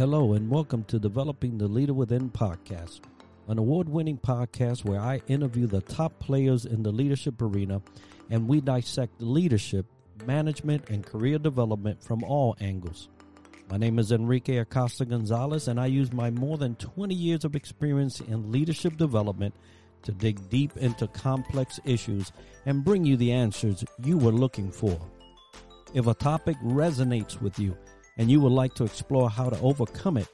Hello, and welcome to Developing the Leader Within podcast, an award winning podcast where I interview the top players in the leadership arena and we dissect leadership, management, and career development from all angles. My name is Enrique Acosta Gonzalez, and I use my more than 20 years of experience in leadership development to dig deep into complex issues and bring you the answers you were looking for. If a topic resonates with you and you would like to explore how to overcome it,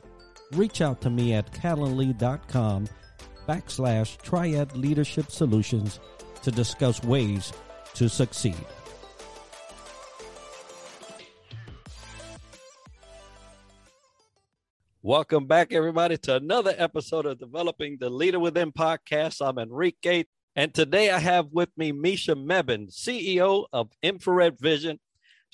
reach out to me at calendly.com backslash triad leadership solutions to discuss ways to succeed. Welcome back, everybody, to another episode of Developing the Leader Within podcast. I'm Enrique, and today I have with me Misha Mebane, CEO of Infrared Vision.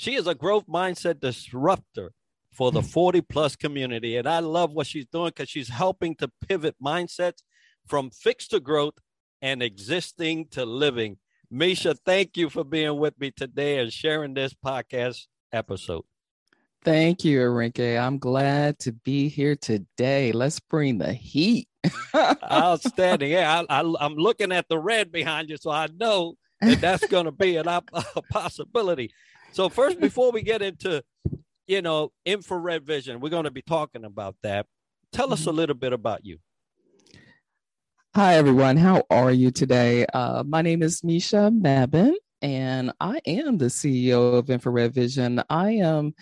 She is a growth mindset disruptor for the hmm. 40 plus community, and I love what she's doing because she's helping to pivot mindsets from fixed to growth and existing to living. Misha, thank you for being with me today and sharing this podcast episode. Thank you, Enrique. I'm glad to be here today. Let's bring the heat. Outstanding. Yeah, I, am looking at the red behind you, so I know that that's going to be an, a possibility. So first, before we get into, you know, infrared vision, we're going to be talking about that. Tell us a mm-hmm. little bit about you. Hi, everyone. How are you today? Uh, my name is Misha Mebane, and I am the CEO of Infrared Vision. I am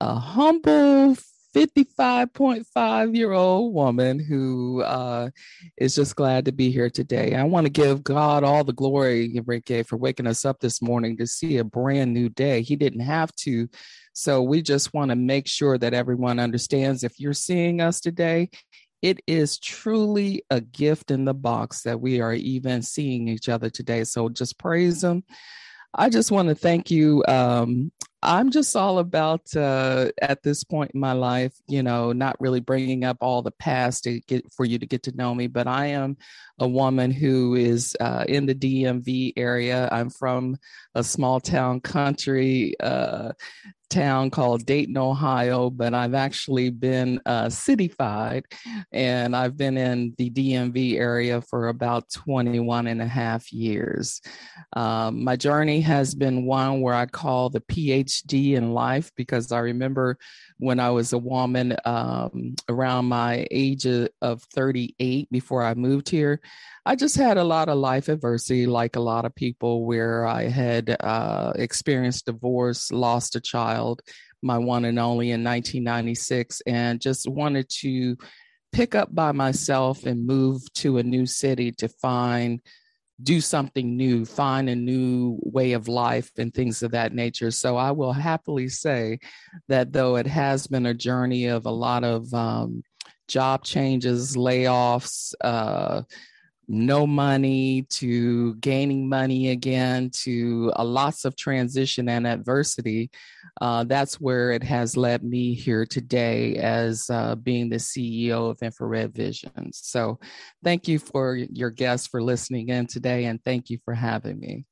a humble 55.5 year old woman who uh, is just glad to be here today. I want to give God all the glory, Enrique, for waking us up this morning to see a brand new day. He didn't have to. So we just want to make sure that everyone understands if you're seeing us today, it is truly a gift in the box that we are even seeing each other today. So just praise Him. I just want to thank you. Um, I'm just all about uh, at this point in my life, you know, not really bringing up all the past to get for you to get to know me, but I am a woman who is uh, in the DMV area. I'm from a small town country uh, town called Dayton, Ohio, but I've actually been uh, cityfied and I've been in the DMV area for about 21 and a half years. Um, my journey has been one where I call the PhD in life because I remember when I was a woman um, around my age of 38 before I moved here. I just had a lot of life adversity, like a lot of people, where I had uh, experienced divorce, lost a child, my one and only in 1996, and just wanted to pick up by myself and move to a new city to find do something new, find a new way of life and things of that nature. So I will happily say that though it has been a journey of a lot of um, job changes, layoffs, uh, no money to gaining money again to a lots of transition and adversity uh, that's where it has led me here today as uh, being the ceo of infrared visions so thank you for your guests for listening in today and thank you for having me.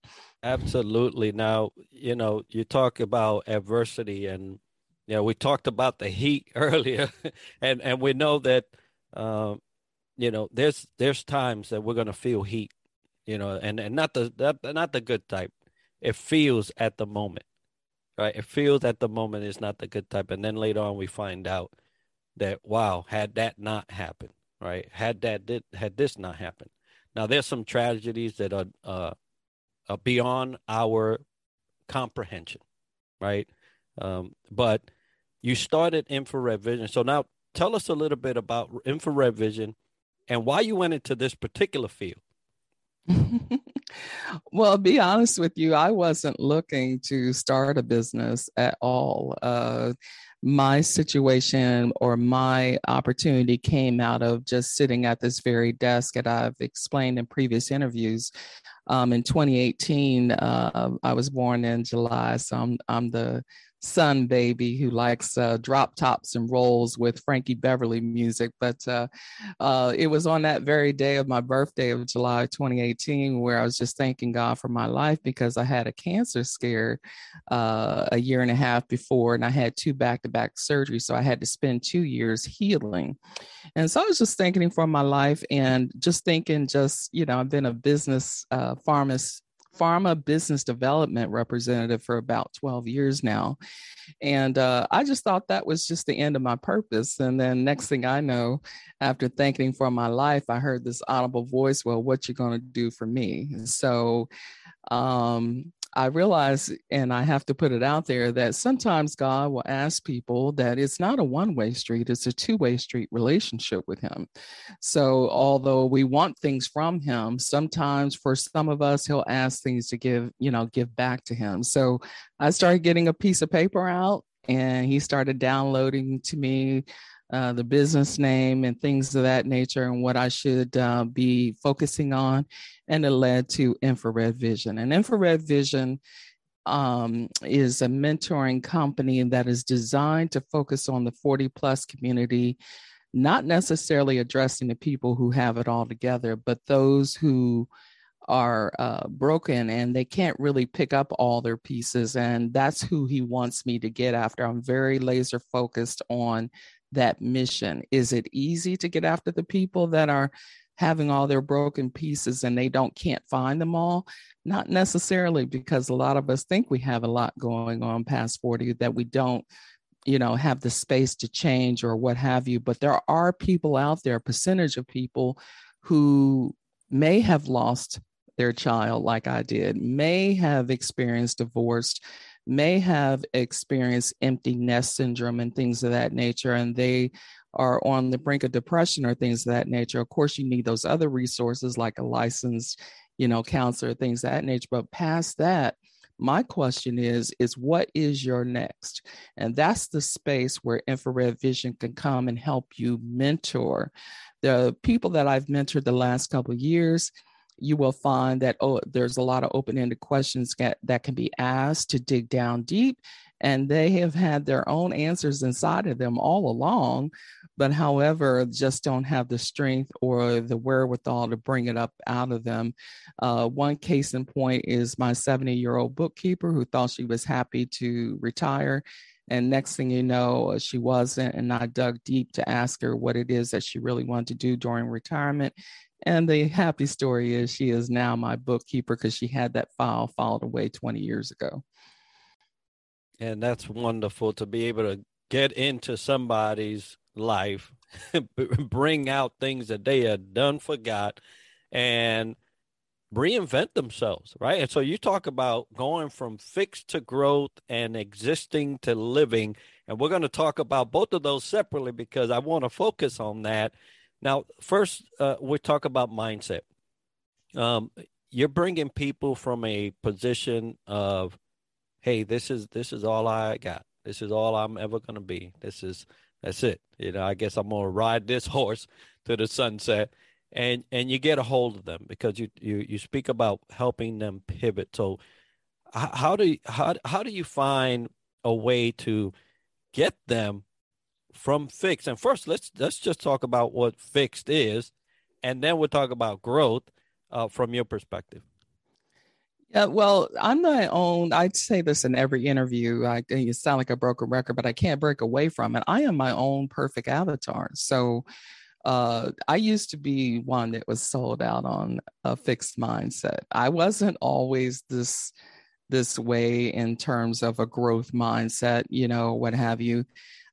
Absolutely. Now you know you talk about adversity and you know we talked about the heat earlier and and we know that um, you know, there's there's times that we're gonna feel heat, you know, and and not the that, not the good type. It feels at the moment, right? It feels at the moment is not the good type, and then later on we find out that wow, had that not happened, right? Had that did had this not happened. Now there's some tragedies that are uh, are beyond our comprehension, right? Um, but you started infrared vision, so now tell us a little bit about infrared vision and why you went into this particular field. well, be honest with you, I wasn't looking to start a business at all. Uh, my situation or my opportunity came out of just sitting at this very desk that I've explained in previous interviews. Um, in 2018, uh, I was born in July, so I'm, I'm the sun baby who likes uh, drop tops and rolls with Frankie Beverly music. But uh, uh, it was on that very day of my birthday of July 2018 where I was just thanking God for my life because I had a cancer scare uh, a year and a half before, and I had two back to back surgeries. So I had to spend two years healing. And so I was just thanking Him for my life and just thinking, just, you know, I've been a business uh, pharmacist pharma business development representative for about 12 years now. And uh, I just thought that was just the end of my purpose. And then next thing I know, after thanking for my life, I heard this audible voice, well, what you to do for me? So um, I realize, and I have to put it out there, that sometimes God will ask people that it's not a one way street, it's a two way street relationship with Him. So, although we want things from Him, sometimes for some of us, He'll ask things to give, you know, give back to Him. So, I started getting a piece of paper out, and He started downloading to me uh, the business name and things of that nature and what I should uh, be focusing on. And it led to Infrared Vision. And Infrared Vision um, is a mentoring company that is designed to focus on the 40 plus community, not necessarily addressing the people who have it all together, but those who are uh, broken and they can't really pick up all their pieces. And that's who he wants me to get after. I'm very laser focused on that mission? Is it easy to get after the people that are having all their broken pieces and they don't can't find them all? Not necessarily because a lot of us think we have a lot going on past 40 that we don't you know have the space to change or what have you but there are people out there a percentage of people who may have lost their child like I did, may have experienced divorce, may have experienced empty nest syndrome and things of that nature, and they are on the brink of depression or things of that nature. Of course, you need those other resources like a licensed, you know, counselor, things of that nature. But past that, my question is is what is your next and that's the space where infrared vision can come and help you mentor the people that i've mentored the last couple years you will find that oh there's a lot of open-ended questions that, that can be asked to dig down deep and they have had their own answers inside of them all along but however just don't have the strength or the wherewithal to bring it up out of them. Uh, one case in point is my 70 year old bookkeeper who thought she was happy to retire and next thing you know she wasn't and i dug deep to ask her what it is that she really wanted to do during retirement and the happy story is she is now my bookkeeper because she had that file filed away 20 years ago. And that's wonderful to be able to get into somebody's life, bring out things that they had done, forgot, and reinvent themselves, right? And so you talk about going from fixed to growth and existing to living. And we're going to talk about both of those separately because I want to focus on that now, first, uh, we talk about mindset. Um, you're bringing people from a position of, hey, this is this is all I got. This is all I'm ever going to be. This is that's it. You know, I guess I'm going to ride this horse to the sunset, and and you get a hold of them because you you you speak about helping them pivot. So, how do you, how how do you find a way to get them from fixed. And first, let's let's just talk about what fixed is, and then we'll talk about growth uh, from your perspective. Yeah, well, I'm my own. I'd say this in every interview. I you sound like a broken record, but I can't break away from it. I am my own perfect avatar. So uh, I used to be one that was sold out on a fixed mindset. I wasn't always this this way in terms of a growth mindset, you know, what have you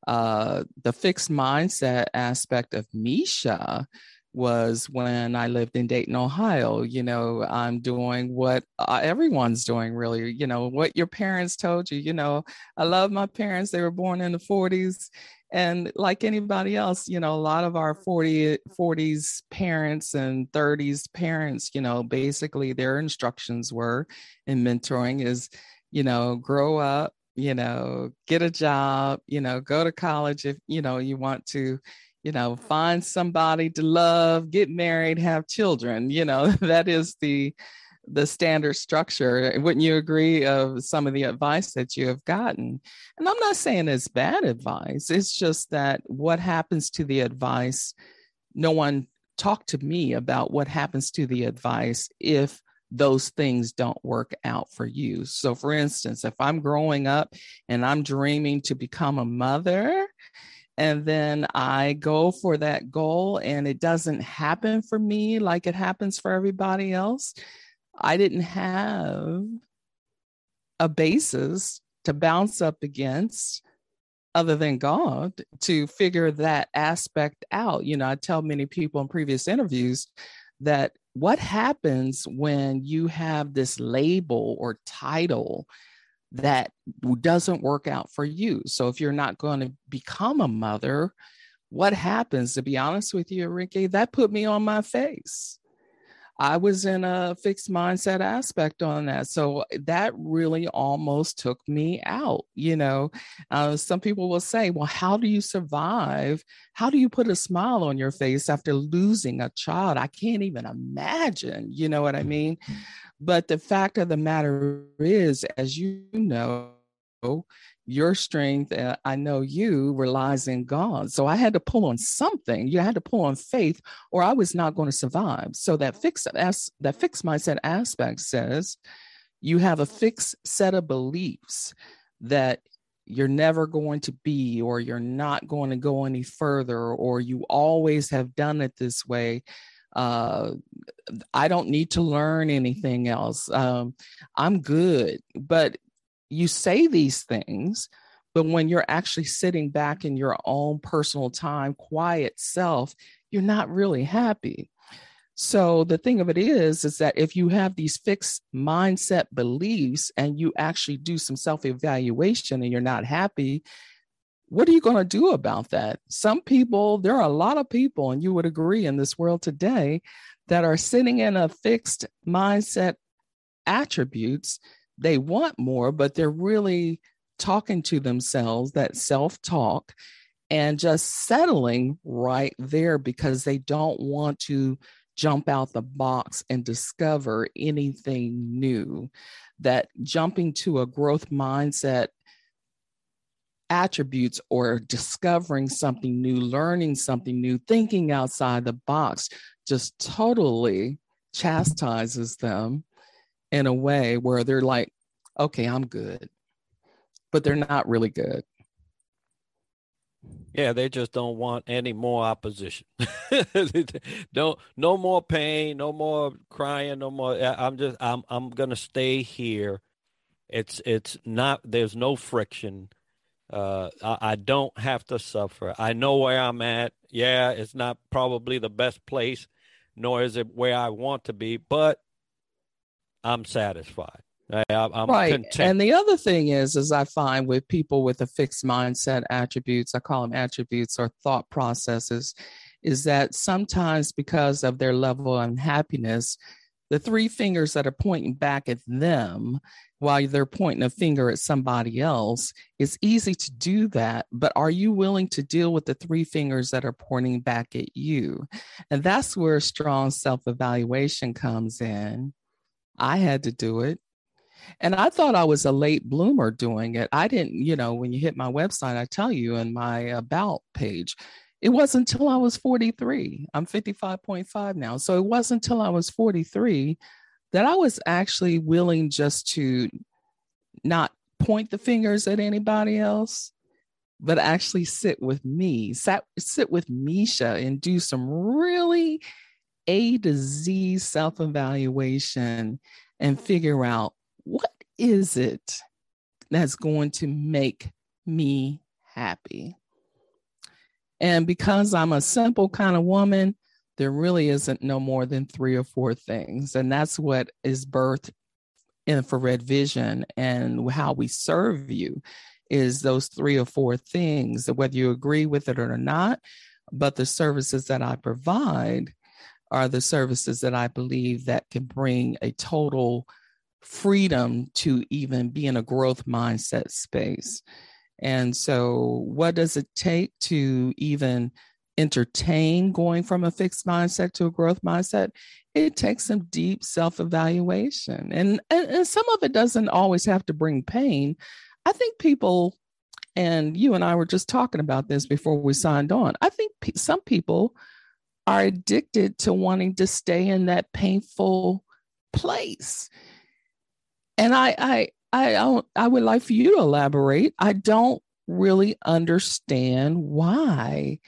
uh, the fixed mindset aspect of Misha was when I lived in Dayton, Ohio. You know, I'm doing what uh, everyone's doing, really. You know, what your parents told you. You know, I love my parents. They were born in the 40s. And like anybody else, you know, a lot of our 40, 40s parents and 30s parents, you know, basically their instructions were in mentoring is, you know, grow up, you know, get a job, you know, go to college if, you know, you want to, you know, find somebody to love, get married, have children, you know, that is the the standard structure. Wouldn't you agree of some of the advice that you have gotten? And I'm not saying it's bad advice. It's just that what happens to the advice, no one talked to me about what happens to the advice if those things don't work out for you. So, for instance, if I'm growing up and I'm dreaming to become a mother, and then I go for that goal and it doesn't happen for me like it happens for everybody else, I didn't have a basis to bounce up against other than God to figure that aspect out. You know, I tell many people in previous interviews that what happens when you have this label or title that doesn't work out for you. So if you're not going to become a mother, what happens? To be honest with you, Ricky, that put me on my face. I was in a fixed mindset aspect on that. So that really almost took me out. You know, uh, some people will say, well, how do you survive? How do you put a smile on your face after losing a child? I can't even imagine. You know what I mean? But the fact of the matter is, as you know, your strength, uh, I know you, relies in God. So I had to pull on something. You had to pull on faith, or I was not going to survive. So that fixed as that fixed mindset aspect says you have a fixed set of beliefs that you're never going to be, or you're not going to go any further, or you always have done it this way uh, I don't need to learn anything else. Um, I'm good. But you say these things, but when you're actually sitting back in your own personal time, quiet self, you're not really happy. So the thing of it is, is that if you have these fixed mindset beliefs and you actually do some self-evaluation and you're not happy, what are you going to do about that? Some people, there are a lot of people, and you would agree in this world today, that are sitting in a fixed mindset attributes. They want more, but they're really talking to themselves, that self talk, and just settling right there because they don't want to jump out the box and discover anything new. That jumping to a growth mindset attributes or discovering something new, learning something new, thinking outside the box just totally chastises them in a way where they're like, okay, I'm good, but they're not really good. Yeah, they just don't want any more opposition. don't no more pain, no more crying, no more I'm just I'm I'm to stay here. It's it's not there's no friction uh, I, I, don't have to suffer. I know where I'm at. Yeah, it's not probably the best place, nor is it where I want to be, but I'm satisfied. I, am right. Content. And the other thing is, is I find with people with a fixed mindset attributes, I call them attributes or thought processes, is that sometimes because of their level of unhappiness, the three fingers that are pointing back at them while they're pointing a finger at somebody else, it's easy to do that. But are you willing to deal with the three fingers that are pointing back at you? And that's where strong self evaluation comes in. I had to do it. And I thought I was a late bloomer doing it. I didn't, you know, when you hit my website, I tell you in my about page, it wasn't until I was 43. I'm 55.5 now. So it wasn't until I was 43 that I was actually willing just to not point the fingers at anybody else, but actually sit with me, sat, sit with Misha and do some really A to Z self evaluation and figure out what is it that's going to make me happy. And because I'm a simple kind of woman, there really isn't no more than three or four things. And that's what is birthed infrared vision and how we serve you is those three or four things, whether you agree with it or not. But the services that I provide are the services that I believe that can bring a total freedom to even be in a growth mindset space. And so, what does it take to even entertain going from a fixed mindset to a growth mindset, it takes some deep self evaluation. And, and, and some of it doesn't always have to bring pain. I think people, and you and I were just talking about this before we signed on, I think some people are addicted to wanting to stay in that painful place. And I, I, I don't, I would like for you to elaborate. I don't really understand why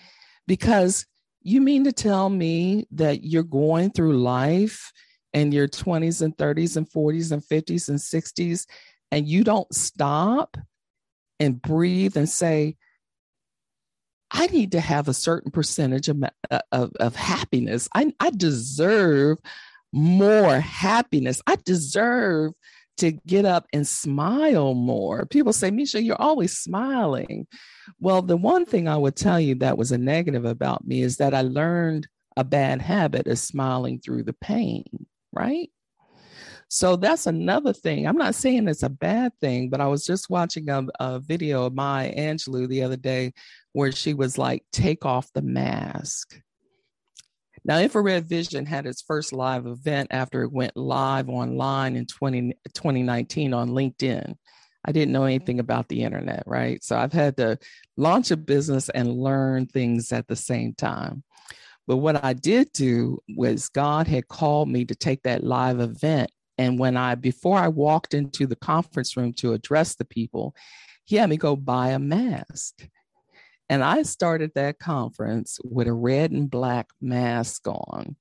because you mean to tell me that you're going through life in your 20s and 30s and 40s and 50s and 60s and you don't stop and breathe and say i need to have a certain percentage of, uh, of, of happiness I, I deserve more happiness i deserve to get up and smile more. People say, Misha, you're always smiling. Well, the one thing I would tell you that was a negative about me is that I learned a bad habit of smiling through the pain, right? So that's another thing. I'm not saying it's a bad thing, but I was just watching a, a video of Maya Angelou the other day where she was like, take off the mask. Now, Infrared Vision had its first live event after it went live online in 20, 2019 on LinkedIn. I didn't know mm-hmm. anything about the internet, right? So I've had to launch a business and learn things at the same time. But what I did do was God had called me to take that live event. And when I, before I walked into the conference room to address the people, he had me go buy a mask. And I started that conference with a red and black mask on.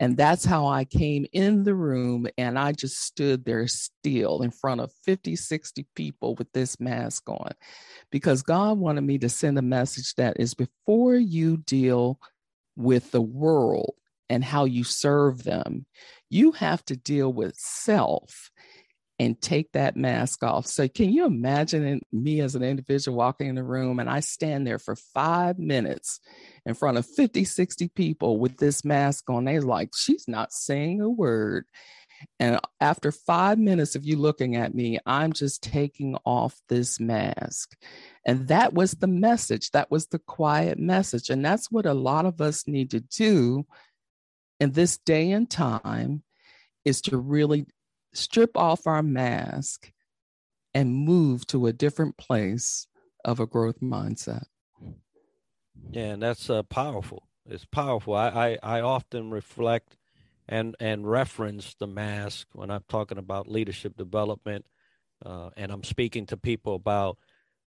And that's how I came in the room and I just stood there still in front of 50, 60 people with this mask on because God wanted me to send a message that is before you deal with the world and how you serve them, you have to deal with self and take that mask off. So, can you imagine me as an individual walking in the room and I stand there for five minutes in front of 50, 60 people with this mask on? They're like, she's not saying a word. And after five minutes of you looking at me, I'm just taking off this mask. And that was the message. That was the quiet message. And that's what a lot of us need to do in this day and time is to really strip off our mask and move to a different place of a growth mindset. Yeah, and that's uh, powerful. It's powerful. I, I, I often reflect and and reference the mask when I'm talking about leadership development, uh, and I'm speaking to people about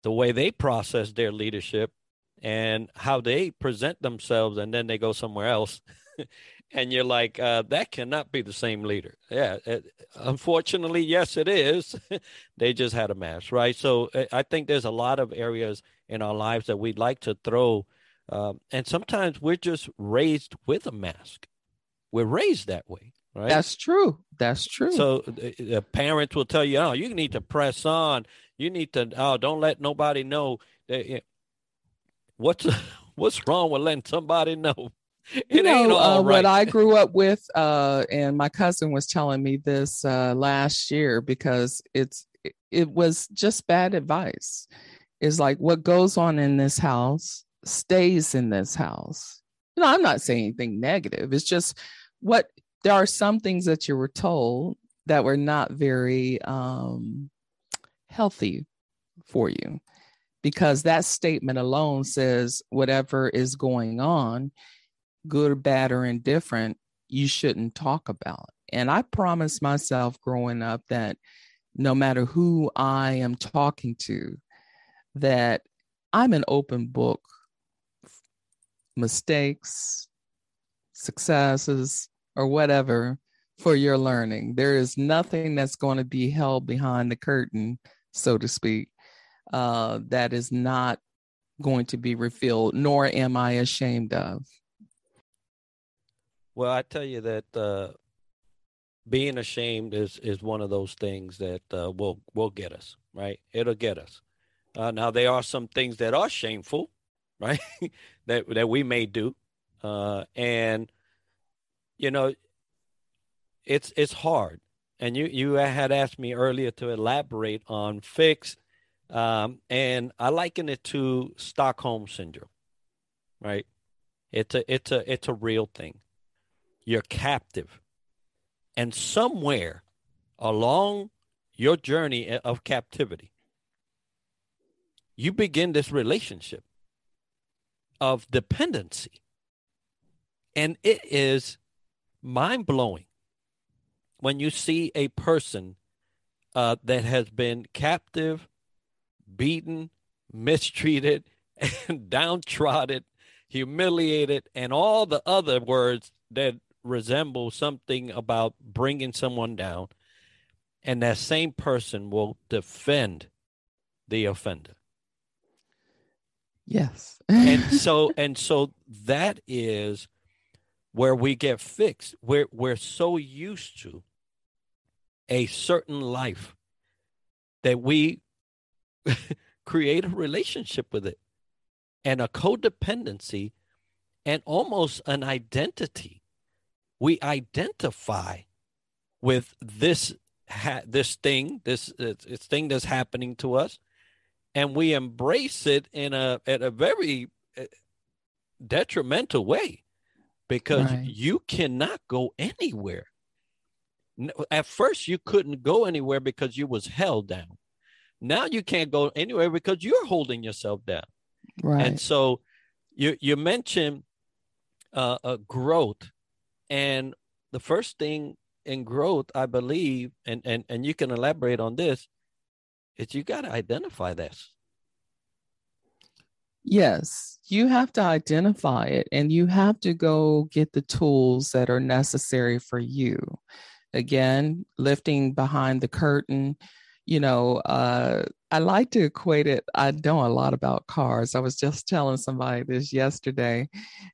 the way they process their leadership and how they present themselves, and then they go somewhere else and you're like, uh, that cannot be the same leader. Yeah, it, unfortunately, yes, it is. they just had a mask, right? So uh, I think there's a lot of areas in our lives that we'd like to throw, um, and sometimes we're just raised with a mask. We're raised that way, right? That's true. That's true. So the parents will tell you, "Oh, you need to press on. You need to. Oh, don't let nobody know." That, what's what's wrong with letting somebody know? you know, uh, right. What I grew up with, uh, and my cousin was telling me this uh, last year because it's it, it was just bad advice. Is like what goes on in this house stays in this house. You know, I'm not saying anything negative. It's just what there are some things that you were told that were not very um, healthy for you because that statement alone says whatever is going on good or bad or indifferent, you shouldn't talk about. And I promised myself growing up that no matter who I am talking to, that I'm an open book. Mistakes, successes, or whatever for your learning. There is nothing that's going to be held behind the curtain, so to speak, uh, that is not going to be revealed, nor am I ashamed of. Well, I tell you that uh, being ashamed is is one of those things that uh, will will get us right. It'll get us. Uh, now there are some things that are shameful, right? that that we may do, uh, and you know, it's it's hard. And you you had asked me earlier to elaborate on fix, um, and I liken it to Stockholm syndrome, right? It's a it's a it's a real thing. You're captive. And somewhere along your journey of captivity, you begin this relationship of dependency. And it is mind blowing when you see a person uh, that has been captive, beaten, mistreated, and downtrodden, humiliated, and all the other words that resemble something about bringing someone down. And that same person will defend the offender. Yes. and so and so that is where we get fixed. We're we're so used to a certain life that we create a relationship with it and a codependency and almost an identity. We identify with this ha- this thing, this, thing that's happening to us, and we embrace it in a at a very uh, detrimental way because right. you cannot go anywhere. At first you couldn't go anywhere because you was held down. Now you can't go anywhere because you're holding yourself down. Right. and so you you mentioned uh, uh, growth and the first thing in growth i believe and and and you can elaborate on this is you got to identify this Yes, you have to identify it and you have to go get the tools that are necessary for you again, lifting behind the curtain. You know, uh, I like to equate it. I know a lot about cars. I was just telling somebody this yesterday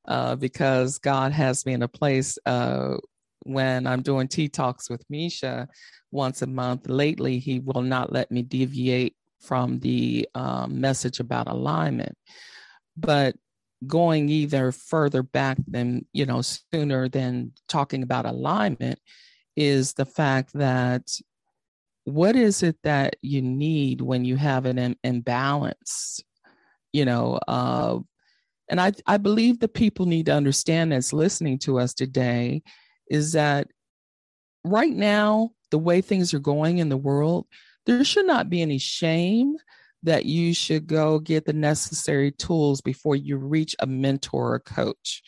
uh, because God has me in a place uh, when I'm doing tea talks with Misha once a month. Lately, he will not let me deviate from the um, message about alignment. But going either further back than, you know, sooner than talking about alignment is the fact that what is it that you need when you have an imbalance you know uh, and I, I believe the people need to understand that's listening to us today is that right now the way things are going in the world there should not be any shame that you should go get the necessary tools before you reach a mentor or coach.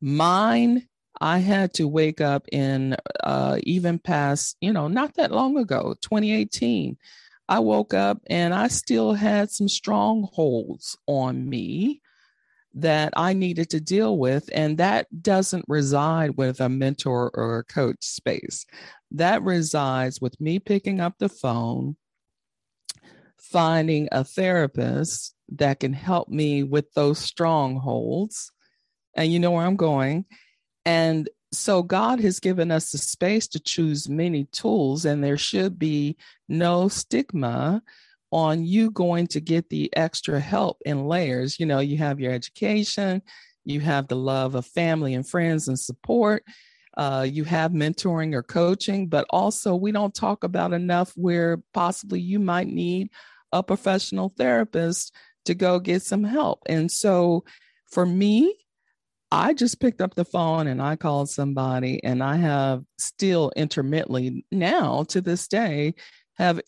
Mine I had to wake up in uh, even past, you know, not that long ago, 2018. I woke up and I still had some strongholds on me that I needed to deal with. And that doesn't reside with a mentor or a coach space. That resides with me picking up the phone, finding a therapist that can help me with those strongholds. And you know where I'm going and so God has given us the space to choose many tools, and there should be no stigma on you going to get the extra help in layers. You know, you have your education, you have the love of family and friends and support. Uh, you have mentoring or coaching, but also we don't talk about enough where possibly you might need a professional therapist to go get some help. And so for me, I just picked up the phone and I called somebody, and I have still intermittently now to this day have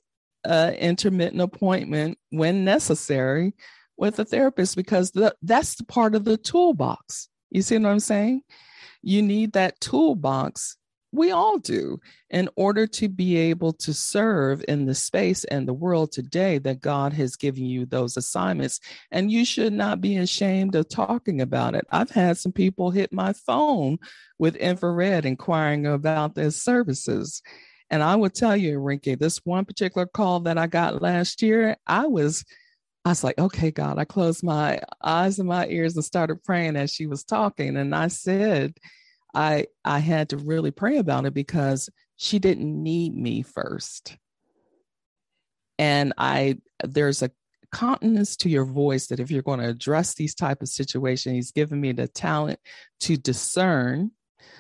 an intermittent appointment when necessary with a therapist because the, that's the part of the toolbox. You see what I'm saying? You need that toolbox we all do in order to be able to serve in the space and the world today that God has given you those assignments. And you should not be ashamed of talking about it. I've had some people hit my phone with infrared inquiring about their services. And I will tell you, Rinky, this one particular call that I got last year, I was I was like, okay, God, I closed my eyes and my ears and started praying as she was talking. And I said, I I had to really pray about it because she didn't need me first. And I there's a continence to your voice that if you're going to address these type of situations, he's given me the talent to discern.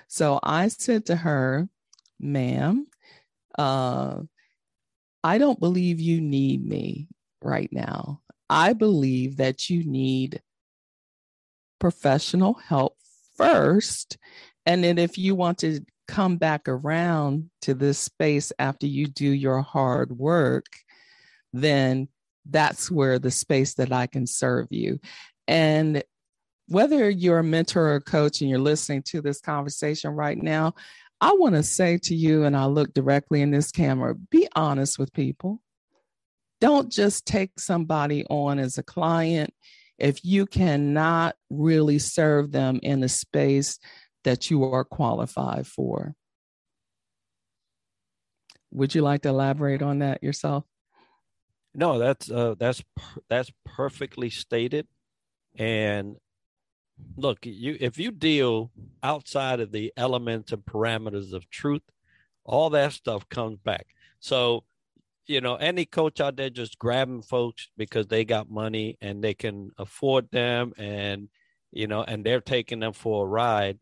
So I said to her, ma'am, uh, I don't believe you need me right now. I believe that you need professional help first. And then if you want to come back around to this space after you do your hard work, then that's where the space that I can serve you. And whether you're a mentor or coach and you're listening to this conversation right now, I want to say to you, and I look directly in this camera be honest with people. Don't just take somebody on as a client if you cannot really serve them in a space that you are qualified for. Would you like to elaborate on that yourself? No, that's uh, that's that's perfectly stated. And look, you if you deal outside of the elements and parameters of truth, all that stuff comes back. So, you know, any coach out there just grabbing folks because they got money and they can afford them and you know, and they're taking them for a ride,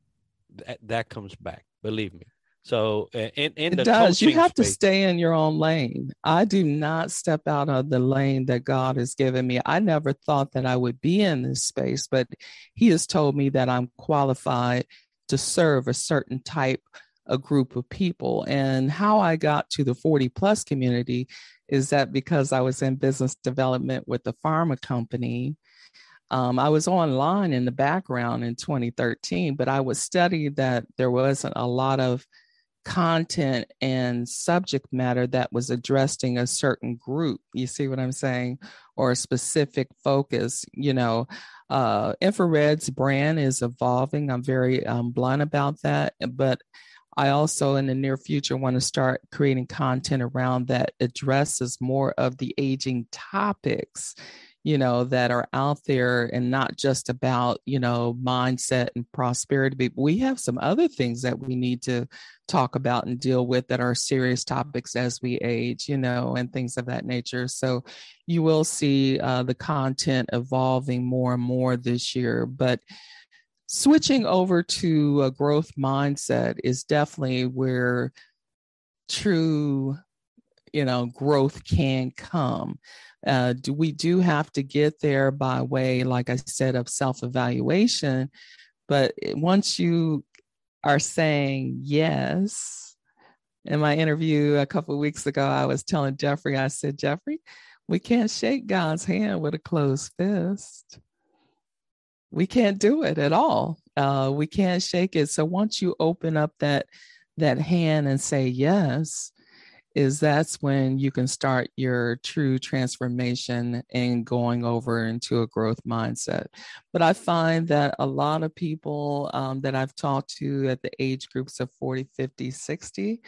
that, that comes back. Believe me. So uh, in, in it does. You have space, to stay in your own lane. I do not step out of the lane that God has given me. I never thought that I would be in this space, but He has told me that I'm qualified to serve a certain type a group of people. And how I got to the 40 plus community is that because I was in business development with the pharma company. Um, I was online in the background in 2013, but I was studied that there wasn't a lot of content and subject matter that was addressing a certain group you see what i'm saying or a specific focus you know? Uh infrared's brand is evolving i'm very um, blunt about that but i also in the near future want to start creating content around that addresses more of the aging topics you know, that are out there and not just about, you know, mindset and prosperity. But we have some other things that we need to talk about and deal with that are serious topics as we age, you know, and things of that nature. So you will see uh, the content evolving more and more this year. But switching over to a growth mindset is definitely where true you know growth can come uh, do we do have to get there by way, like I said, of self evaluation? But once you are saying yes, in my interview a couple weeks ago, I was telling Jeffrey, I said, Jeffrey, we can't shake God's hand with a closed fist. We can't do it at all. Uh, we can't shake it. So once you open up that that hand and say yes, is that's when you can start your true transformation and going over into a growth mindset. But I find that a lot of people um, that I've talked to at the age groups of 40, 50, 60,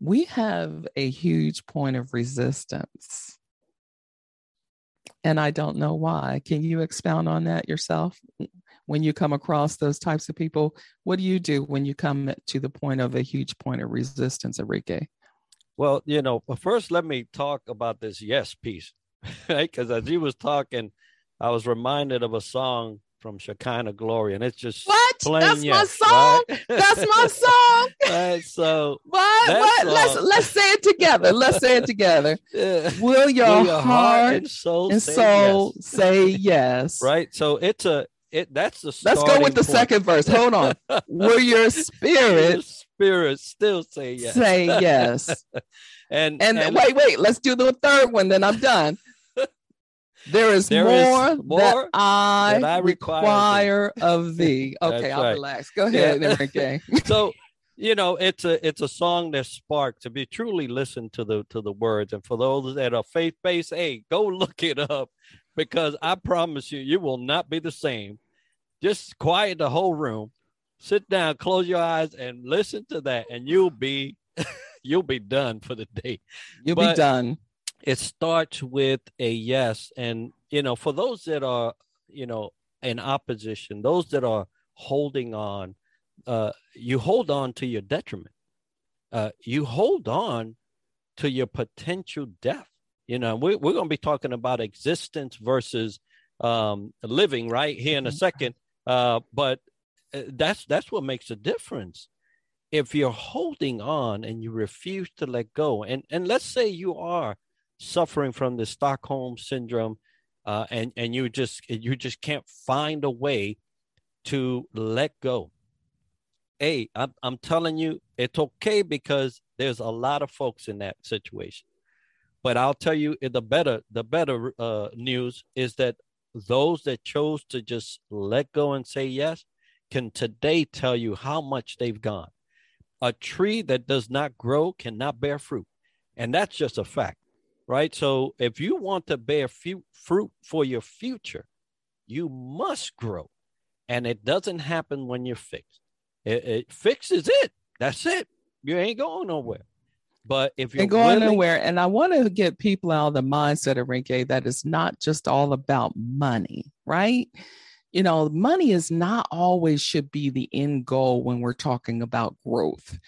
we have a huge point of resistance. And I don't know why. Can you expound on that yourself? When you come across those types of people, what do you do when you come to the point of a huge point of resistance, Enrique? Well, you know, first let me talk about this yes piece, right? Because as you was talking, I was reminded of a song from Shekinah Glory, and it's just what? That's yes, my song. Right? That's my song. right. So what? What? Let's let's say it together. Let's say it together. Will your, Will your heart, heart, and soul, and say, soul yes. say yes? Right. So it's a it. That's the. Let's go with the point. second verse. Hold on. Will your spirit your spirit still say yes. Say yes. and, and, and wait, wait, let's do the third one, then I'm done. There is there more, is more that I, that I require, require of thee. Okay, I'll right. relax. Go ahead, yeah. Enrique. so you know it's a it's a song that sparked to be truly listen to the to the words and for those that are faith-based hey go look it up because i promise you you will not be the same just quiet the whole room sit down, close your eyes, and listen to that, and you'll be you'll be done for the day. You'll but be done. It starts with a yes, and you know, for those that are you know in opposition, those that are holding on, uh, you hold on to your detriment. Uh, you hold on to your potential death. You know, we, we're going to be talking about existence versus um, living right here in a mm-hmm. second. Uh, but uh, that's that's what makes a difference if you're holding on and you refuse to let go and and let's say you are suffering from the stockholm syndrome uh, and and you just you just can't find a way to let go. Hey, I'm, I'm telling you, it's okay because there's a lot of folks in that situation. But I'll tell you the better the better uh, news is that those that chose to just let go and say yes can today tell you how much they've gone. A tree that does not grow cannot bear fruit. And that's just a fact, right? So if you want to bear fruit for your future, you must grow. And it doesn't happen when you're fixed. It, it fixes it. That's it. You ain't going nowhere. But if you're and going willing, nowhere, and I want to get people out of the mindset of Enrique that it's not just all about money, right? You know, money is not always should be the end goal when we're talking about growth.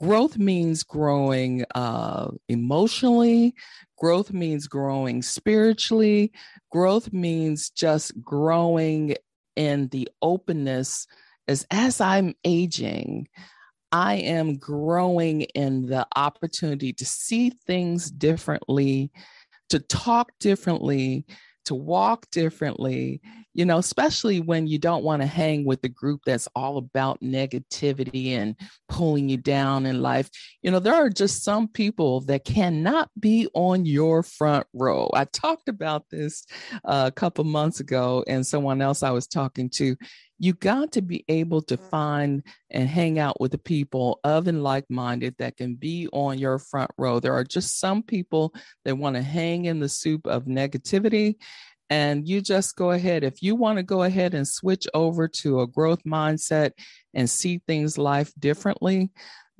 Growth means growing uh, emotionally. Growth means growing spiritually. Growth means just growing in the openness as as I'm aging, I am growing in the opportunity to see things differently, to talk differently, to walk differently, you know, especially when you don't want to hang with the group that's all about negativity and pulling you down in life. You know, there are just some people that cannot be on your front row. I talked about this uh, a couple months ago, and someone else I was talking to you got to be able to find and hang out with the people of and like-minded that can be on your front row there are just some people that want to hang in the soup of negativity and you just go ahead if you want to go ahead and switch over to a growth mindset and see things life differently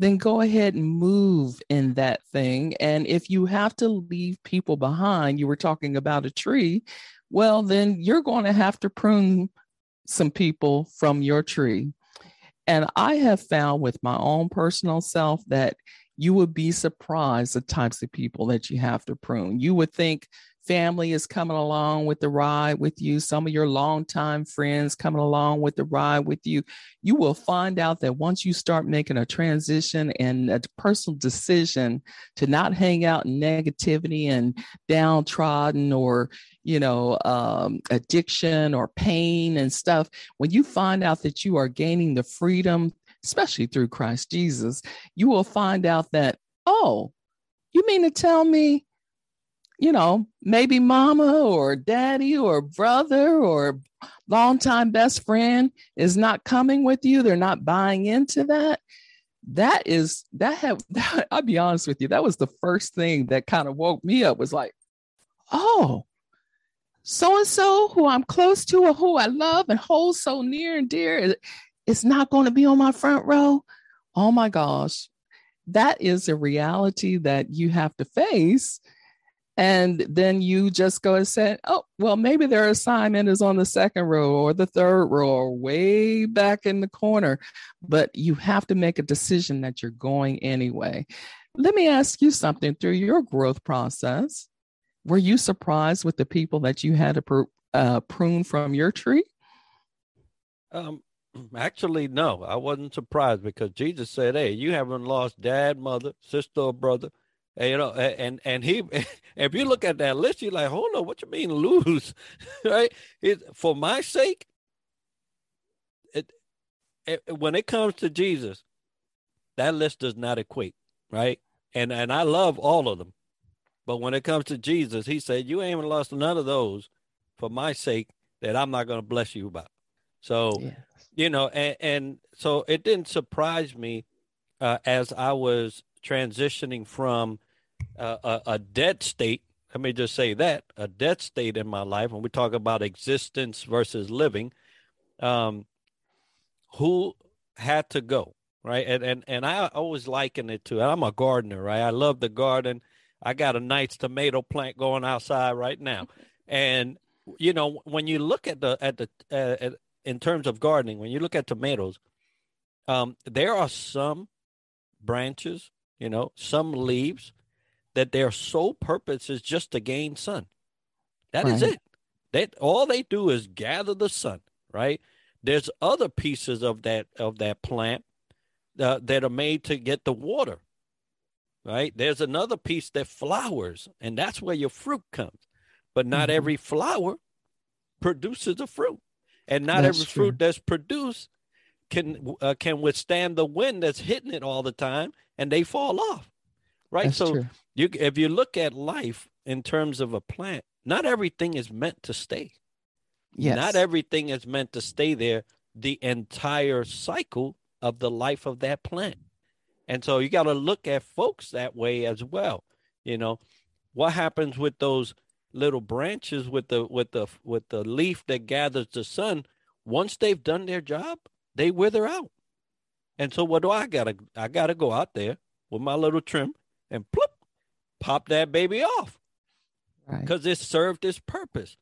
then go ahead and move in that thing and if you have to leave people behind you were talking about a tree well then you're going to have to prune some people from your tree. And I have found with my own personal self that you would be surprised the types of people that you have to prune. You would think family is coming along with the ride with you, some of your longtime friends coming along with the ride with you, you will find out that once you start making a transition and a personal decision to not hang out in negativity and downtrodden or you know um, addiction or pain and stuff when you find out that you are gaining the freedom especially through christ jesus you will find out that oh you mean to tell me you know, maybe mama or daddy or brother or longtime best friend is not coming with you, they're not buying into that. That is that have that, I'll be honest with you, that was the first thing that kind of woke me up was like, oh, so and so who I'm close to or who I love and hold so near and dear is not going to be on my front row. Oh my gosh. That is a reality that you have to face and then you just go and say, oh, well, maybe their assignment is on the second row or the third row or way back in the corner. But you have to make a decision that you're going anyway. Let me ask you something through your growth process. Were you surprised with the people that you had to pr- uh, prune from your tree? Um, actually, no, I wasn't surprised because Jesus said, Hey, you haven't lost dad, mother, sister, or brother and, you know, and and he, if you look at that list, you're like, hold on, what you mean lose, right? It, for my sake, it, it, when it comes to Jesus, that list does not equate, right? And and I love all of them, but when it comes to Jesus, He said, you ain't lost none of those for my sake that I'm not going to bless you about. So, yes. you know, and, and so it didn't surprise me uh, as I was transitioning from a, a dead state. Let me just say that a dead state in my life. When we talk about existence versus living, um, who had to go, right? And and and I always liken it to. I'm a gardener, right? I love the garden. I got a nice tomato plant going outside right now, and you know when you look at the at the uh, at, in terms of gardening, when you look at tomatoes, um, there are some branches, you know, some leaves that their sole purpose is just to gain sun. That right. is it. That all they do is gather the sun, right? There's other pieces of that of that plant uh, that are made to get the water, right? There's another piece that flowers, and that's where your fruit comes. But not mm-hmm. every flower produces a fruit. and not that's every true. fruit that's produced can uh, can withstand the wind that's hitting it all the time, and they fall off. Right. That's so true. You if you look at life in terms of a plant, not everything is meant to stay. Yes. Not everything is meant to stay there the entire cycle of the life of that plant. And so you got to look at folks that way as well. You know, what happens with those little branches with the with the with the leaf that gathers the sun once they've done their job they wither out and so what do i gotta i gotta go out there with my little trim and plop, pop that baby off. Because right. it served its purpose.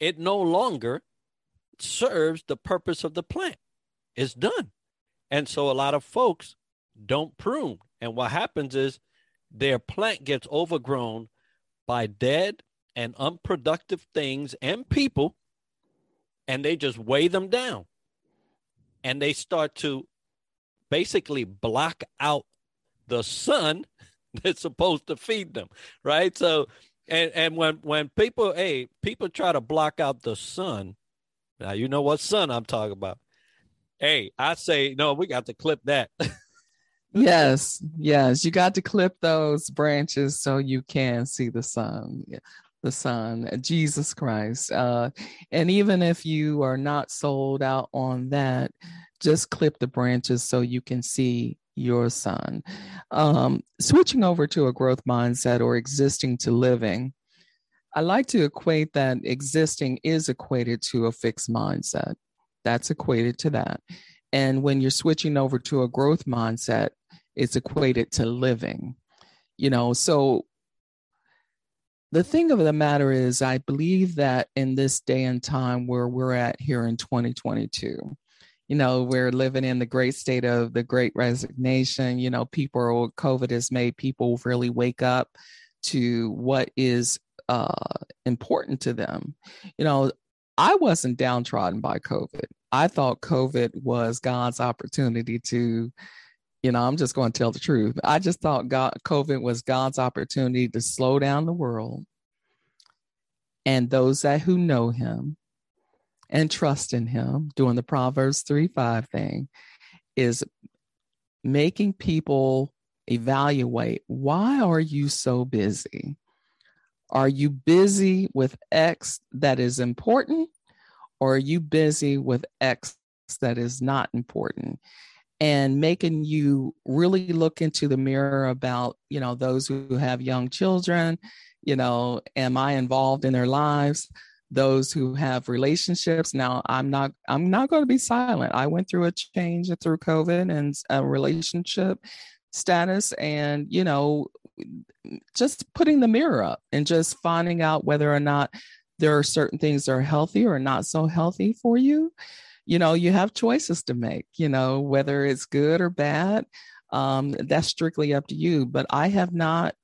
It no longer serves the purpose of the plant. It's done. And so a lot of folks don't prune. And what happens is their plant gets overgrown by dead and unproductive things and people, and they just weigh them down. And they start to basically block out the sun that's supposed to feed them, right? So, and and when when people, hey, people try to block out the sun. Now you know what sun I'm talking about. Hey, I say no. We got to clip that. yes, yes, you got to clip those branches so you can see the sun the Son, Jesus Christ. Uh, and even if you are not sold out on that, just clip the branches so you can see your son. Um, switching over to a growth mindset or existing to living, I like to equate that existing is equated to a fixed mindset. That's equated to that. And when you're switching over to a growth mindset, it's equated to living. You know, so the thing of the matter is, I believe that in this day and time where we're at here in 2022, you know, we're living in the great state of the great resignation. You know, people, COVID has made people really wake up to what is uh, important to them. You know, I wasn't downtrodden by COVID. I thought COVID was God's opportunity to you know, I'm just going to tell the truth. I just thought God, COVID was God's opportunity to slow down the world and those that who know him and trust in him, doing the Proverbs 3 5 thing, is making people evaluate why are you so busy? Are you busy with X that is important, or are you busy with X that is not important? and making you really look into the mirror about you know those who have young children you know am i involved in their lives those who have relationships. Now i'm not i'm not going to be silent. I went through a change through covid and a relationship status and you know just putting the mirror up and just finding out whether or not there are certain things that are healthy or not so healthy for you. You know you have choices to make you know whether it's good or bad um, that's strictly up to you. But i have not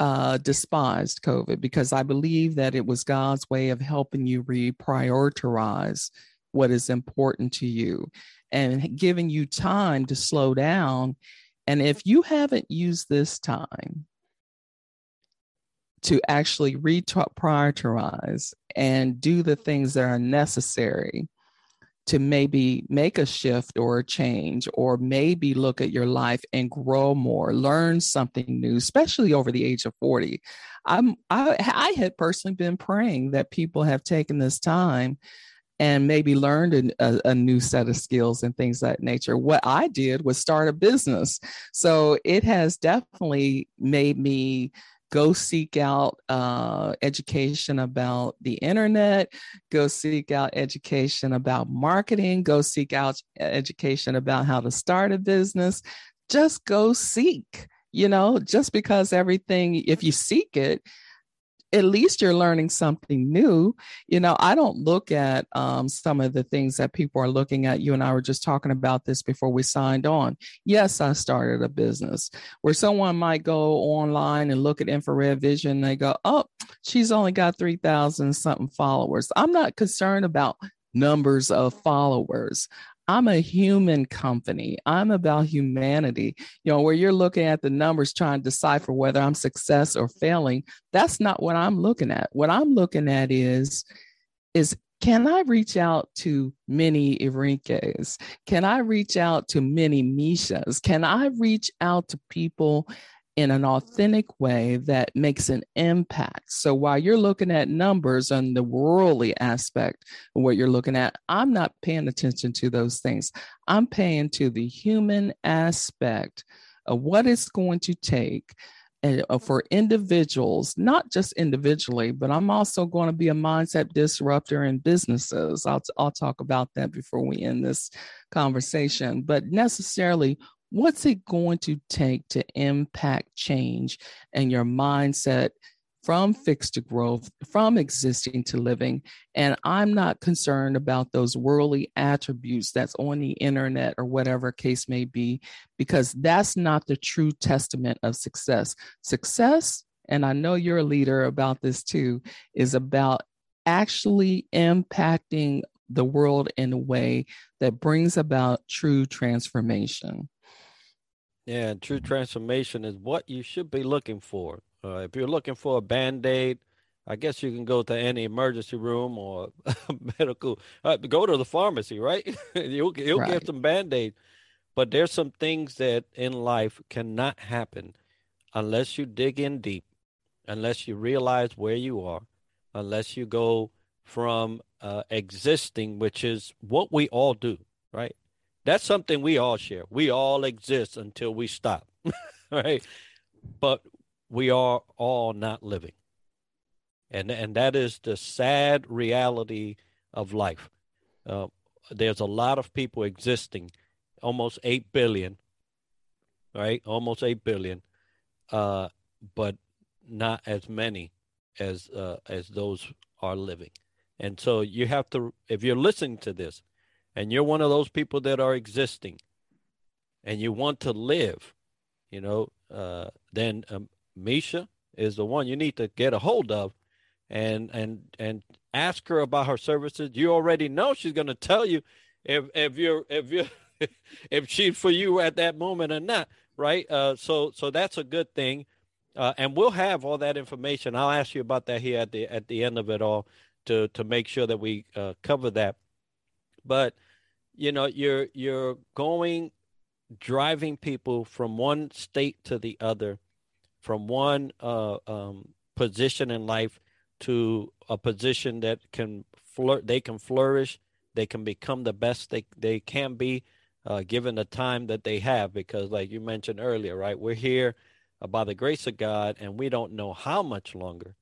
uh, despised covid because i believe that it was god's way of helping you reprioritize what is important to you and giving you time to slow down. And if you haven't used this time to actually reprioritize and do the things that are necessary to maybe make a shift or a change or maybe look at your life and grow more learn something new especially over the age of 40 i'm i, I had personally been praying that people have taken this time and maybe learned a, a, new set of skills and things that nature. What I did was start a business. So it has definitely made me go seek out uh, education about the internet, go seek out education about marketing, go seek out education about how to start a business. Just go seek, you know, just because everything, if you seek it, at least you're learning something new. You know, I don't look at um, some of the things that people are looking at. You and I were just talking about this before we signed on. Yes, I started a business where someone might go online and look at infrared vision. And they go, oh, she's only got 3,000 something followers. I'm not concerned about numbers of followers. I'm a human company. I'm about humanity. You know, where you're looking at the numbers trying to decipher whether I'm success or failing, that's not what I'm looking at. What I'm looking at is is can I reach out to many Enriques? Can I reach out to many Mishas? Can I reach out to people in an authentic way that makes an impact. So while you're looking at numbers and the worldly aspect of what you're looking at, I'm not paying attention to those things. I'm paying to the human aspect of what it's going to take uh, for individuals, not just individually, but I'm also going to be a mindset disruptor in businesses. I'll, I'll talk about that before we end this conversation. But necessarily, what's it going to take to impact change and your mindset from fixed to growth, from existing to living. And I'm not concerned about those worldly attributes that's on the internet or whatever case may be, because that's not the true testament of success. Success, and I know you're a leader about this too, is about actually impacting the world in a way that brings about true transformation. Yeah, true transformation is what you should be looking for. Uh, if you're looking for a band aid, I guess you can go to any emergency room or medical. Uh, go to the pharmacy, right? you'll you'll right. get some band aid. But there's some things that in life cannot happen unless you dig in deep, unless you realize where you are, unless you go from uh, existing, which is what we all do, right? That's something we all share. We all exist until we stop, right? But we are all not living. And, and that is the sad reality of life. Uh, there's a lot of people existing, almost 8 billion, right? Almost 8 billion, uh, but not as many as, uh, as those are living. And so you have to, if you're listening to this, and you're one of those people that are existing and you want to live, you know, uh, then um, Misha is the one you need to get a hold of and and and ask her about her services. You already know she's going to tell you if if you're if you if she's for you at that moment or not, right? Uh, so so that's a good thing, uh, and we'll have all that information. I'll ask you about that here at the at the end of it all to to make sure that we uh, cover that. But you know, you're you're going driving people from one state to the other, from one uh, um, position in life to a position that can flirt, they can flourish, they can become the best they they can be, uh, given the time that they have. Because, like you mentioned earlier, right, we're here uh, by the grace of God, and we don't know how much longer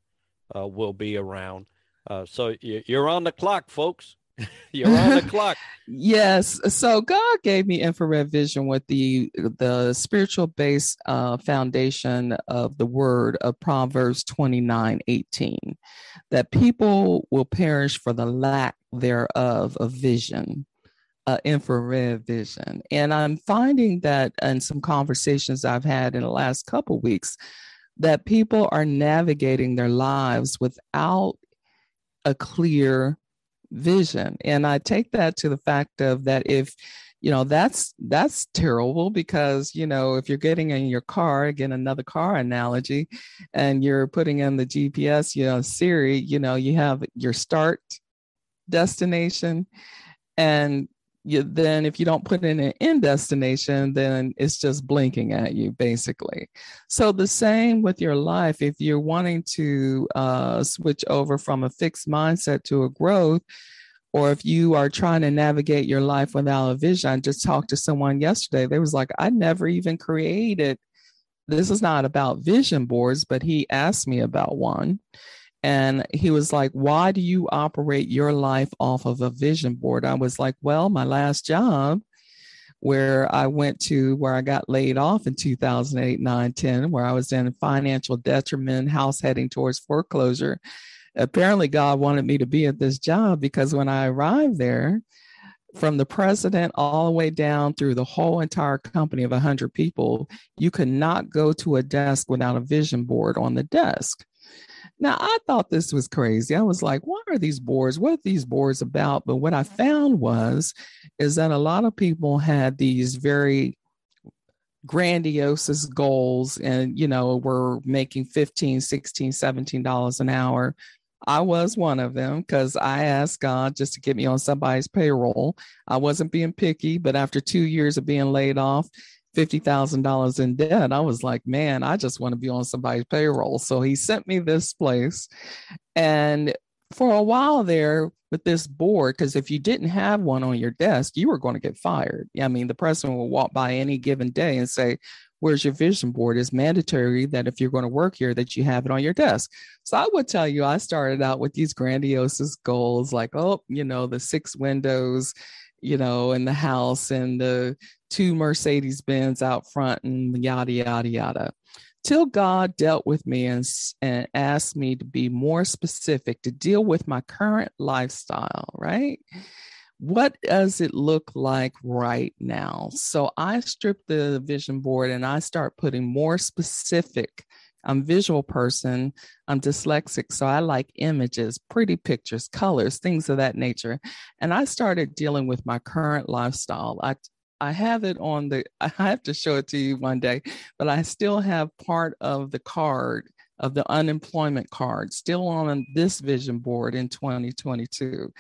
uh, we'll be around. Uh, so you're on the clock, folks. You're on the clock. yes. So God gave me infrared vision with the the spiritual base uh, foundation of the word of Proverbs 29, 18, that people will perish for the lack thereof of vision. Uh, infrared vision. And I'm finding that in some conversations I've had in the last couple weeks, that people are navigating their lives without a clear vision. And i take that to the fact of that if you know that's that's terrible because you know if you're getting in your car again another car analogy and you're putting in the gps you know siri you know you have your start destination and you then if you don't put in an end destination then it's just blinking at you basically. So the same with your life. If you're wanting to uh, switch over from a fixed mindset to a growth or if you are trying to navigate your life without a vision i just talked to someone yesterday. They was like i never even created this is not about vision boards but he asked me about one and he was like, Why do you operate your life off of a vision board? I was like, Well, my last job, where I went to, where I got laid off in 2008, 9, 10, where I was in financial detriment, house heading towards foreclosure. Apparently, God wanted me to be at this job because when I arrived there, from the president all the way down through the whole entire company of 100 people, you could not go to a desk without a vision board on the desk. Now, I thought this was crazy. I was like, what are these boards? What are these boards about? But what I mm-hmm. found was, is that a lot of people had these very grandiose goals and, you know, were making 15, 16, 17 dollars an hour I was one of them because I asked God just to get me on somebody's payroll. I wasn't being picky, but after two years of being laid off, $50,000 in debt, I was like, man, I just want to be on somebody's payroll. So he sent me this place. And for a while there with this board, because if you didn't have one on your desk, you were going to get fired. I mean, the president will walk by any given day and say, Where's your vision board? is mandatory that if you're going to work here, that you have it on your desk. So I would tell you, I started out with these grandiose goals, like, oh, you know, the six windows, you know, in the house and the two Mercedes Benz out front and yada, yada, yada. Till God dealt with me and, and asked me to be more specific, to deal with my current lifestyle, right? What does it look like right now? So I strip the vision board and I start putting more specific I'm visual person. I'm dyslexic, so I like images, pretty pictures, colors, things of that nature. And I started dealing with my current lifestyle. I I have it on the I have to show it to you one day, but I still have part of the card of the unemployment card still on this vision board in 2022.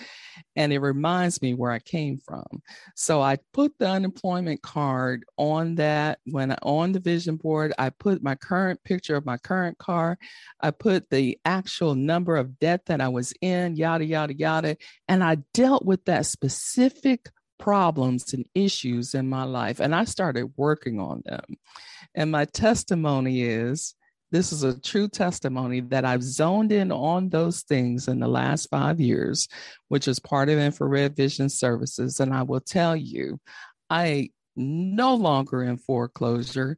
And it reminds me where I came from. So I put the unemployment card on that when I, on the vision board, I put my current picture of my current car. I put the actual number of debt that I was in, yada, yada, yada. And I dealt with that specific problems and issues in my life. And I started working on them. And my testimony is this is a true testimony that I've zoned in on those things in the last five years, which is part of infrared vision services. And I will tell you, I no longer in foreclosure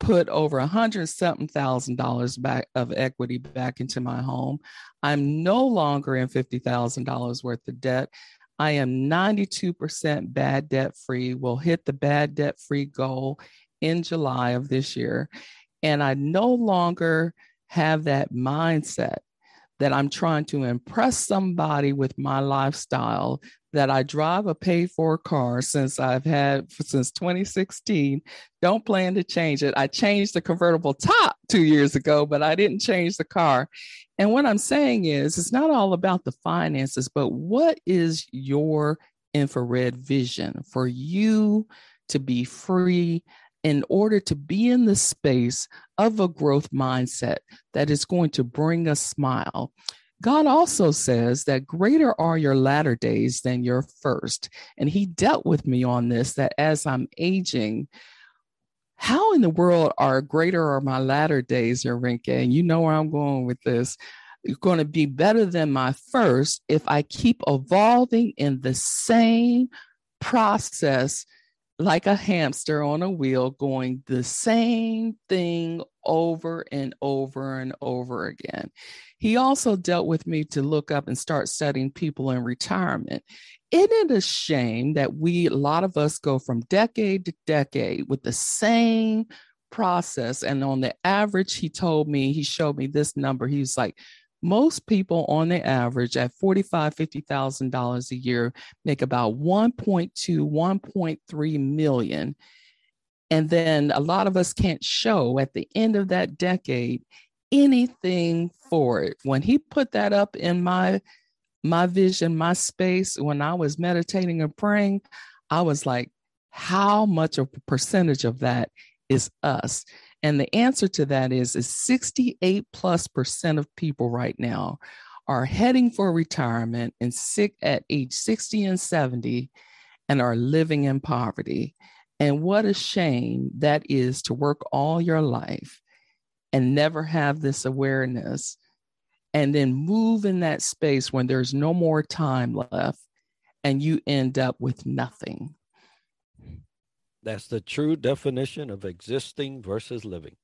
put over a hundred something thousand dollars back of equity back into my home. I'm no longer in fifty thousand dollars worth of debt. I am 92% bad debt free. We'll hit the bad debt free goal in July of this year. And I no longer have that mindset that I'm trying to impress somebody with my lifestyle, that I drive a paid for car since I've had since 2016. Don't plan to change it. I changed the convertible top two years ago, but I didn't change the car. And what I'm saying is, it's not all about the finances, but what is your infrared vision for you to be free in order to be in the space of a growth mindset that is going to bring a smile. God also says that greater are your latter days than your first. And He dealt with me on this that as I'm aging, how in the world are greater are my latter days, Enrique? And you know where I'm going with this. It's going to be better than my first if I keep evolving in the same process like a hamster on a wheel going the same thing over and over and over again. He also dealt with me to look up and start studying people in retirement. Isn't it a shame that we, a lot of us, go from decade to decade with the same process? And on the average, he told me, he showed me this number. He was like, most people on the average at $45 $50000 a year make about 1.2 1.3 million. And then a lot of us can't show at the end of that decade anything for it. When he put that up in my my vision my space when i was meditating and praying i was like how much of a percentage of that is us and the answer to that is, is 68 plus percent of people right now are heading for retirement and sick at age 60 and 70 and are living in poverty. And what a shame that is to work all your life and never have this awareness and then move in that space when there's no more time left and you end up with nothing. That's the true definition of existing versus living.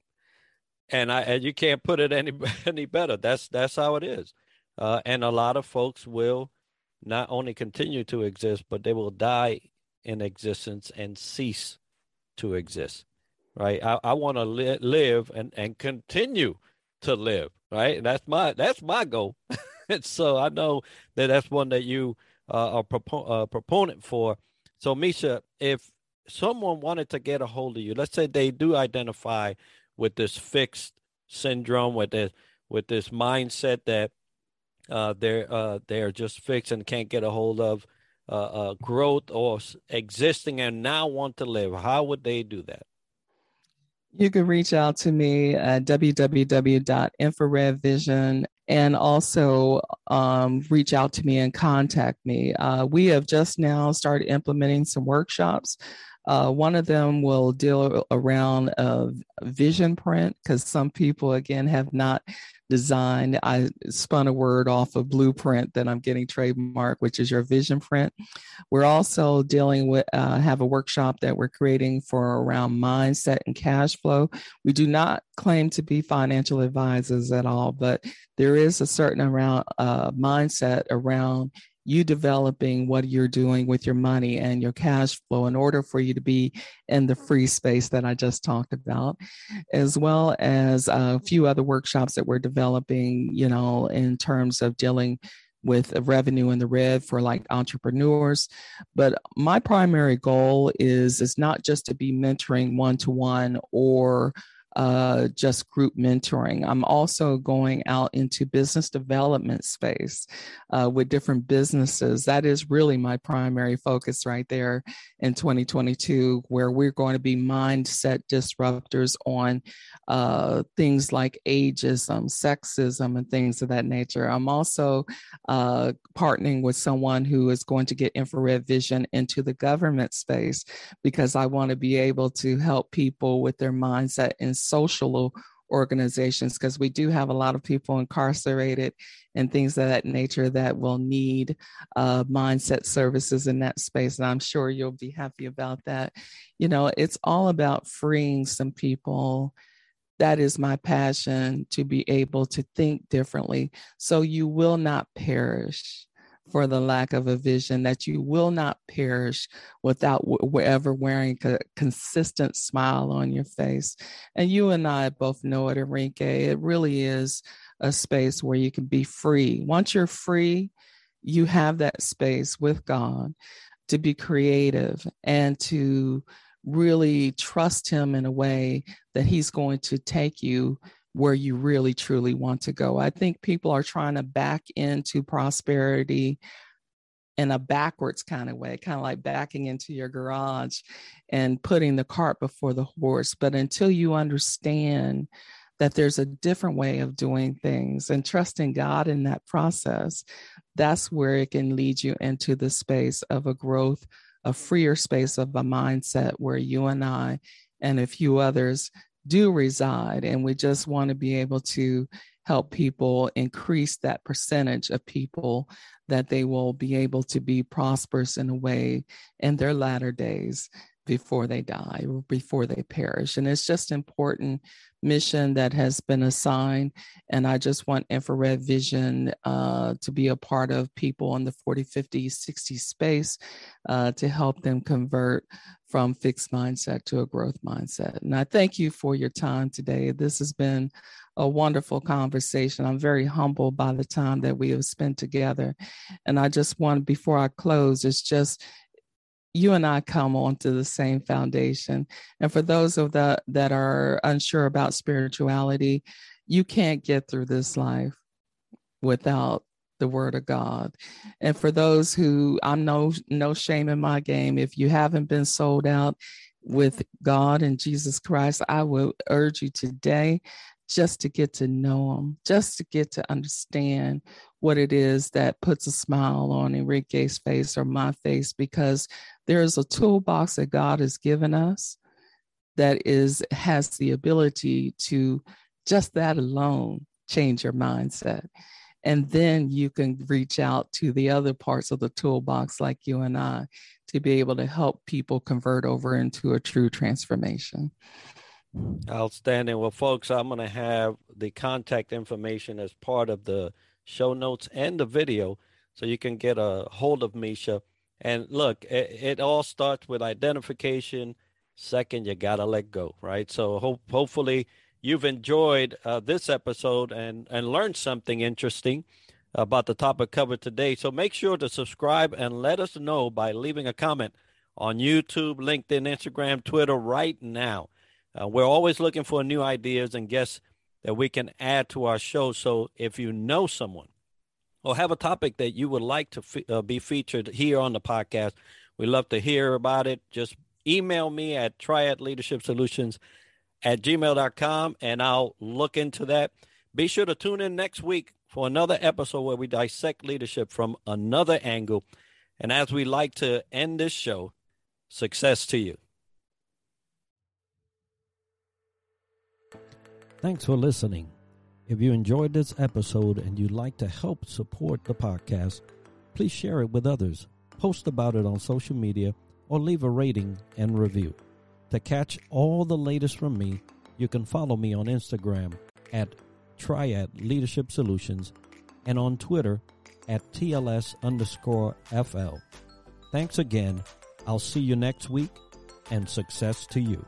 And I and you can't put it any any better. That's that's how it is. Uh, and a lot of folks will not only continue to exist, but they will die in existence and cease to exist. Right? I, I want to li- live and and continue to live. Right? That's my that's my goal. and so I know that that's one that you uh, are propo- uh, proponent for. So Misha, if someone wanted to get a hold of you, let's say they do identify with this fixed syndrome, with this with this mindset that uh, they're uh, they're just fixed and can't get a hold of uh, uh, growth or existing and now want to live, how would they do that? You can reach out to me at www.infraredvision and also um, reach out to me and contact me. Uh, we have just now started implementing some workshops. Uh, one of them will deal around vision print because some people, again, have not designed. I spun a word off of blueprint that I'm getting trademark, which is your vision print. We're also dealing with, uh, have a workshop that we're creating for around mindset and cash flow. We do not claim to be financial advisors at all, but there is a certain around uh, mindset around you developing what you're doing with your money and your cash flow in order for you to be in the free space that I just talked about, as well as a few other workshops that we're developing, you know, in terms of dealing with revenue in the red for like entrepreneurs. But my primary goal is is not just to be mentoring one to one or uh, just group mentoring. I'm also going out into business development space uh, with different businesses. That is really my primary focus right there in 2022, where we're going to be mindset disruptors on uh, things like ageism, sexism, and things of that nature. I'm also uh, partnering with someone who is going to get infrared vision into the government space because I want to be able to help people with their mindset and social organizations because we do have a lot of people incarcerated and things of that nature that will need uh, mindset services in that space. And I'm sure you'll be happy about that. You know, it's all about freeing some people. That is my passion to be able to think differently so you will not perish for the lack of a vision, that you will not perish without ever wearing a consistent smile on your face. And you and I both know it, Enrique. It really is a space where you can be free. Once you're free, you have that space with God to be creative and to really trust Him in a way that He's going to take you where you really truly want to go. I think people are trying to back into prosperity in a backwards kind of way, kind of like backing into your garage and putting the cart before the horse. But until you understand that there's a different way of doing things and trusting God in that process, that's where it can lead you into the space of a growth, a freer space of a mindset where you and I and a few others do reside. And we just want to be able to help people increase that percentage of people that they will be able to be prosperous in a way in their latter days before they die or before they perish. And it's just important mission that has been assigned. And I just want infrared vision uh, to be a part of people in the 40, 50, 60 space uh, to help them convert from fixed mindset to a growth mindset. And I thank you for your time today. This has been a wonderful conversation. I'm very humbled by the time that we have spent together. And I just want, before I close, it's just you and I come onto the same foundation. And for those of the that are unsure about spirituality, you can't get through this life without the word of God. And for those who I'm no no shame in my game, if you haven't been sold out with God and Jesus Christ, I will urge you today just to get to know him, just to get to understand what it is that puts a smile on Enrique's face or my face, because there is a toolbox that God has given us that is has the ability to just that alone change your mindset. And then you can reach out to the other parts of the toolbox, like you and I, to be able to help people convert over into a true transformation. Outstanding. Well, folks, I'm going to have the contact information as part of the show notes and the video so you can get a hold of Misha. And look, it, it all starts with identification. Second, you got to let go, right? So hope, hopefully you've enjoyed uh, this episode and, and learned something interesting about the topic covered today. So make sure to subscribe and let us know by leaving a comment on YouTube, LinkedIn, Instagram, Twitter right now. Uh, we're always looking for new ideas and guests that we can add to our show. So if you know someone or have a topic that you would like to fe- uh, be featured here on the podcast, we love to hear about it. Just email me at triadleadershipsolutions leadership solutions at gmail.com and I'll look into that. Be sure to tune in next week for another episode where we dissect leadership from another angle. And as we like to end this show, success to you. Thanks for listening. If you enjoyed this episode and you'd like to help support the podcast, please share it with others, post about it on social media, or leave a rating and review. To catch all the latest from me, you can follow me on Instagram at Triad Leadership Solutions and on Twitter at TLS underscore FL. Thanks again. I'll see you next week and success to you.